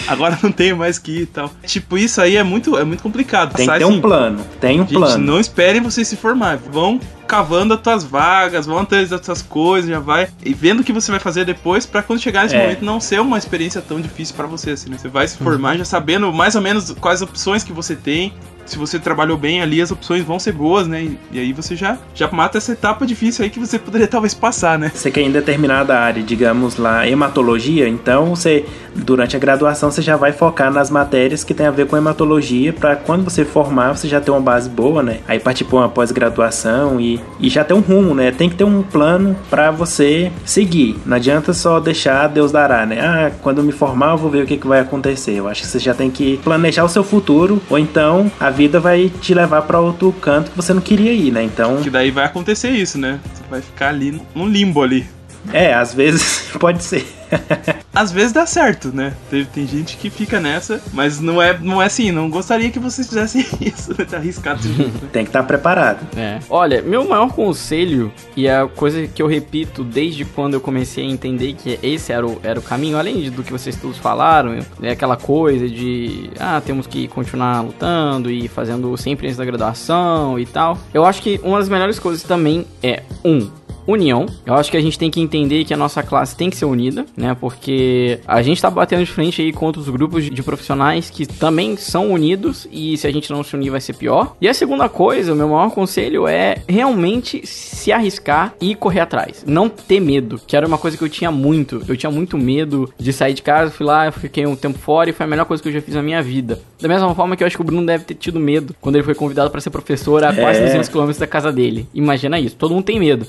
Agora não tenho mais que ir e tal. Tipo, isso aí é muito, é muito complicado. Tem que ter um assim, plano. Tem um Gente, plano. não esperem vocês se formar. Vão cavando as tuas vagas, vão atrás das tuas coisas, já vai. E vendo o que você vai fazer depois, pra quando chegar nesse É. momento não ser uma experiência tão difícil pra você, assim, né? Você vai se formar já sabendo mais ou menos quais opções que você tem. Se você trabalhou bem ali, as opções vão ser boas, né? E, e aí você já, já mata essa etapa difícil aí que você poderia talvez passar, né? Você quer em determinada área, digamos lá, hematologia, então você, durante a graduação, você já vai focar nas matérias que tem a ver com hematologia, pra quando você formar, você já ter uma base boa, né? Aí partir pra uma pós-graduação e, e já ter um rumo, né? Tem que ter um plano pra você seguir. Não adianta só deixar Deus dará, né? Ah, quando eu me formar, eu vou ver o que, que vai acontecer. Eu acho que você já tem que planejar o seu futuro, ou então a vida vai te levar pra outro canto que você não queria ir, né? Então, Que daí vai acontecer isso, né? Você vai ficar ali num limbo ali. É, às vezes pode ser. Às vezes dá certo, né? Tem, tem gente que fica nessa, mas não é, não é assim. Não gostaria que vocês fizessem isso. Tá arriscado né? Tem que estar preparado. É. Olha, meu maior conselho, e é a coisa que eu repito desde quando eu comecei a entender que esse era o, era o caminho, além de- do que vocês todos falaram, é aquela coisa de, ah, temos que continuar lutando e fazendo sempre antes da graduação e tal. Eu acho que uma das melhores coisas também é, um, união. Eu acho que a gente tem que entender que a nossa classe tem que ser unida, né? Porque a gente tá batendo de frente aí com outros grupos de- profissionais que também são unidos e se a gente não se unir vai ser pior. E a segunda coisa, o meu maior conselho é realmente se arriscar e correr atrás. Não ter medo, que era uma coisa que eu tinha muito. Eu tinha muito medo de sair de casa, fui lá, fiquei um tempo fora e foi a melhor coisa que eu já fiz na minha vida. Da mesma forma que eu acho que o Bruno deve ter tido medo quando ele foi convidado para ser professor a quase É. 200 km da casa dele. Imagina isso, todo mundo tem medo.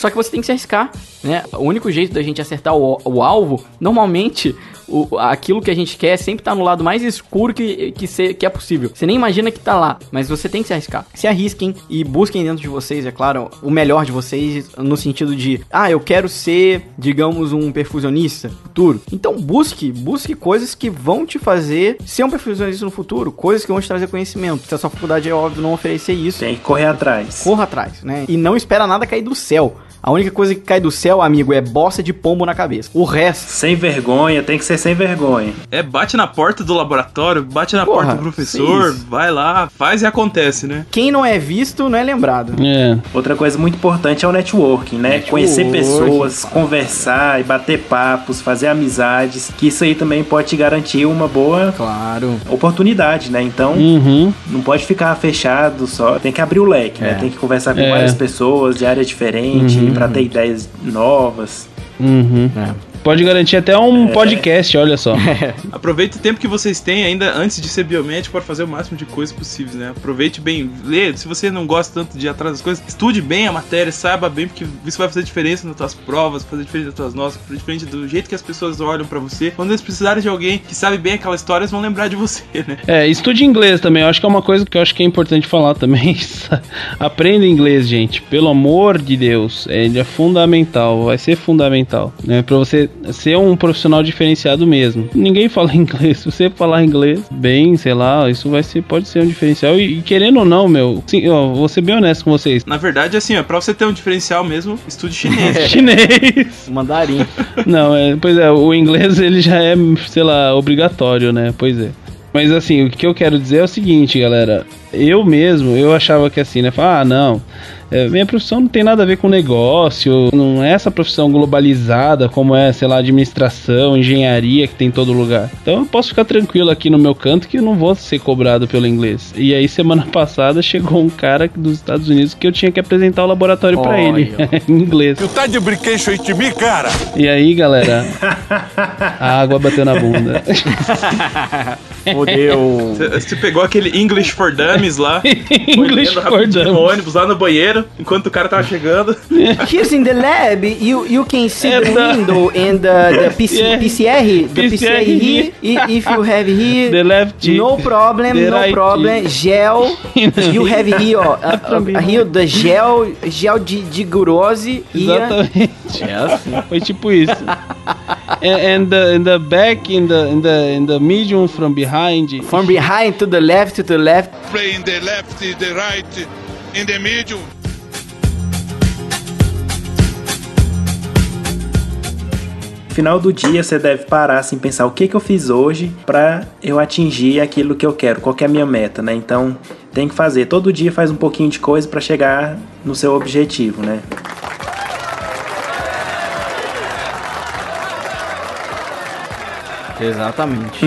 Só que você tem que se arriscar, né? O único jeito da gente acertar o, o alvo, normalmente o, aquilo que a gente quer sempre tá no lado mais escuro que, que, se- que é possível. Você nem imagina que tá lá, mas você tem que se arriscar. Se arrisquem e busquem dentro de vocês, é claro, o melhor de vocês no sentido de, ah, eu quero ser, digamos, um perfusionista futuro. Então busque, busque coisas que vão te fazer ser um perfusionista no futuro, coisas que vão te trazer conhecimento. Se a sua faculdade é óbvio não oferecer isso, Tem que correr atrás. corra atrás, né? E não espera nada cair do céu. A única coisa que cai do céu, amigo, é bosta de pombo na cabeça. O resto, Sem vergonha, tem que ser sem vergonha. É, bate na porta do laboratório, bate na Porra, porta do professor, vai lá, faz e acontece, né? quem não é visto não é lembrado. É. Outra coisa muito importante é o networking, né? Networking, Conhecer pessoas, conversar e bater papos, fazer amizades, que isso aí também pode te garantir uma boa Claro. oportunidade, né? Então, Uhum. não pode ficar fechado só, tem que abrir o leque, né? É. Tem que conversar com É. várias pessoas de área diferente pra ter ideias novas. Uhum. É. Pode garantir até um podcast, olha só. Aproveite o tempo que vocês têm ainda antes de ser biomédico para fazer o máximo de coisas possíveis, né? Aproveite bem, lê. Se você não gosta tanto de ir atrás das coisas, estude bem a matéria, saiba bem, porque isso vai fazer diferença nas tuas provas, fazer diferença nas tuas notas, fazer diferença do jeito que as pessoas olham pra você. Quando eles precisarem de alguém que sabe bem aquela história, eles vão lembrar de você, né? É, estude inglês também. Eu acho que é uma coisa que eu acho que é importante falar também. Aprenda inglês, gente. Pelo amor de Deus. Ele é fundamental. Vai ser fundamental. Né? Pra você ser um profissional diferenciado mesmo. Ninguém fala inglês. Se você falar inglês bem, sei lá, isso vai ser, pode ser um diferencial. E, e querendo ou não, meu. Sim, ó, vou ser bem honesto com vocês. Na verdade, assim, ó, pra você ter um diferencial mesmo, estude chinês. Chinês. Mandarim. Não, é, pois é, o inglês ele já é, sei lá, obrigatório, né? Pois é. Mas assim, o que eu quero dizer é o seguinte, galera. Eu mesmo, eu achava que assim, né? Falar, ah, não. É, minha profissão não tem nada a ver com negócio, não é essa profissão globalizada como é, sei lá, administração, engenharia que tem em todo lugar. Então eu posso ficar tranquilo aqui no meu canto que eu não vou ser cobrado pelo inglês. E aí, semana passada, chegou um cara dos Estados Unidos que eu tinha que apresentar o laboratório pra Olha. ele, em inglês. Tu tá de brinquedo em mim, cara? E aí, galera, a água bateu na bunda. Fodeu. Você- pegou aquele English for Dummies lá, English for rapidinho no Dummies. ônibus lá no banheiro, enquanto o cara tava chegando. Here's in the lab, you, you can see the da- window and the, the PC, Yeah. PCR, the PCR here. If you have here, The left. no problem, the no right. problem. Gel, you have here, ó, uh, here the gel, gel de, de gurose e Exatamente. Foi tipo isso. and, and the, in the back, in the, in the, in the medium from behind. from behind to the left to the left. Play in the left, the right, in the middle. Final do dia você deve parar assim pensar o que que eu fiz hoje pra eu atingir aquilo que eu quero, qual que é a minha meta, né? Então, tem que fazer todo dia faz um pouquinho de coisa pra chegar no seu objetivo, né? Exatamente.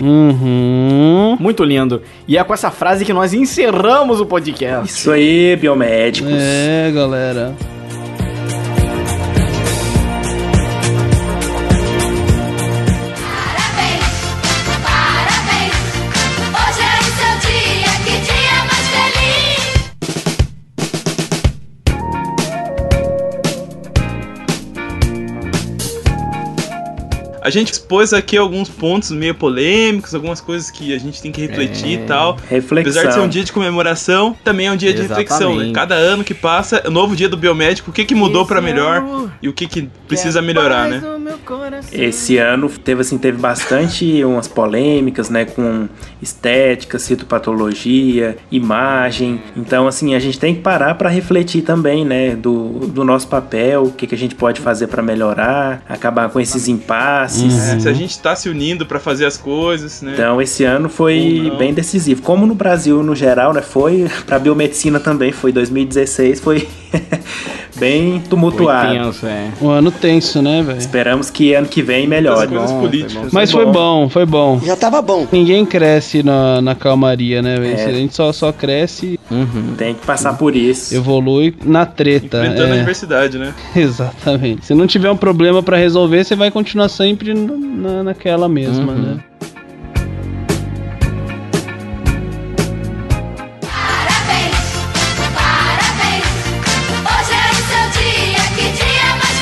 Uhum. Muito lindo. E é com essa frase que nós encerramos o podcast. Isso aí, biomédicos. É, galera. A gente expôs aqui alguns pontos meio polêmicos, algumas coisas que a gente tem que refletir e tal. Reflexão. Apesar de ser um dia de comemoração, também é um dia de reflexão, né? Exatamente. Cada ano que passa, é um novo dia do biomédico, o que que mudou pra melhor e o que que precisa melhorar, né? Esse ano teve assim, teve bastante umas polêmicas, né, com estética, citopatologia, imagem. Então, assim, a gente tem que parar para refletir também, né, do, do nosso papel, o que, que a gente pode fazer para melhorar, acabar com esses impasses. É, se a gente tá se unindo pra fazer as coisas, né? Então, esse ano foi bem decisivo. Como no Brasil, no geral, né, foi, para biomedicina também, foi 2016, foi bem tumultuado. tenso, é. Um ano tenso, né, velho? Esperamos que ano que vem melhore. bom, políticas. Mas foi bom, foi bom. Já tava bom. Ninguém cresce na, na calmaria, né, velho? É. A gente só, só cresce, Tem que passar por isso. evolui na treta. Enfrentando a é. diversidade, né? Exatamente. Se não tiver um problema pra resolver, você vai continuar sempre na, naquela mesma, Uhum. né? Parabéns, parabéns. Hoje é o seu dia, que dia mais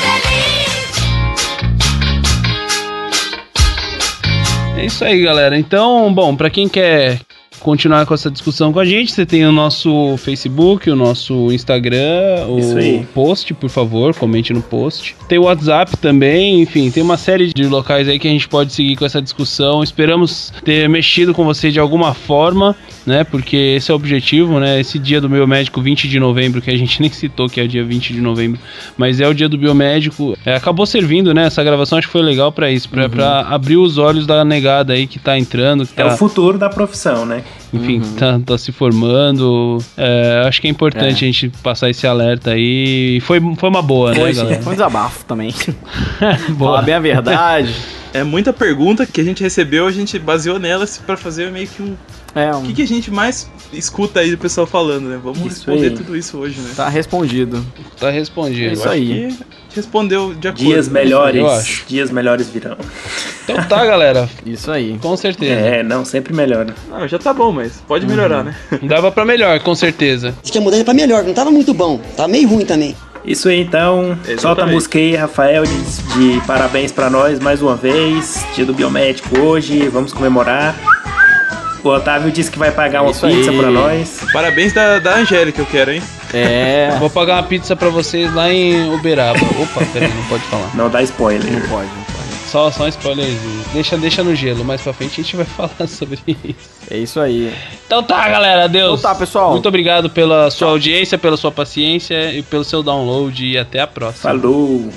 feliz. isso aí, galera. Então, bom, pra quem quer continuar com essa discussão com a gente, você tem o nosso Facebook, o nosso Instagram, o post, por favor, comente no post. Tem o WhatsApp também, enfim, tem uma série de locais aí que a gente pode seguir com essa discussão. Esperamos ter mexido com você de alguma forma, né? Porque esse é o objetivo, né? Esse dia do biomédico 20 de novembro, que a gente nem citou que é o dia 20 de novembro, mas é o dia do biomédico. É, acabou servindo, né? Essa gravação acho que foi legal pra isso, pra, pra abrir os olhos da negada aí que tá entrando, que É tá o futuro da profissão, né? Enfim, tá, tá se formando. É, acho que é importante a gente passar esse alerta aí. E Foi, foi uma boa, né, Foi, galera? foi um desabafo também. boa. Falar bem a verdade. É muita pergunta que a gente recebeu, a gente baseou nelas pra fazer meio que um. É, O um, que, que a gente mais escuta aí do pessoal falando, né? Vamos Isso responder aí. tudo isso hoje, né? tá respondido. Tá respondido. É isso aí. respondeu de acordo. Dias melhores, eu acho. dias melhores virão. Então tá, galera. Isso aí. Com certeza. É, não, sempre melhora. Não, já tá bom, mas pode melhorar, né? Dava pra melhor, com certeza. Acho que a mudança pra melhor, não tava muito bom. Tava meio ruim também. Isso aí então, Exatamente. solta a música aí, Rafael, de, de parabéns pra nós mais uma vez. Dia do biomédico hoje, vamos comemorar. O Otávio disse que vai pagar uma Isso pizza aí. pra nós. Parabéns da, da Angélica, eu quero, hein? É. Vou pagar uma pizza pra vocês lá em Uberaba. Opa, peraí, não pode falar. Não dá spoiler. Não pode, não pode. Só, só um spoilerzinho. Deixa, deixa no gelo. Mais pra frente a gente vai falar sobre isso. É isso aí. Então tá, galera. Adeus. Então tá, pessoal. Muito obrigado pela sua audiência, pela sua paciência e pelo seu download. E até a próxima. Falou!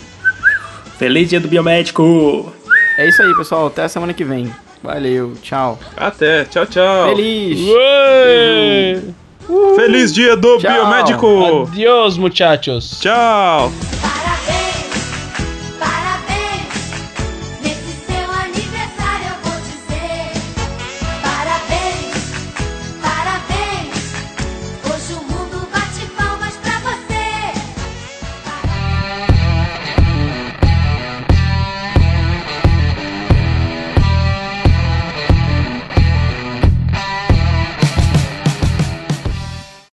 Feliz dia do biomédico! É isso aí, pessoal. Até a semana que vem. Valeu, tchau. Até, tchau, tchau. Feliz! Ué! Feliz dia do Tchau. biomédico! Adiós, muchachos. Tchau!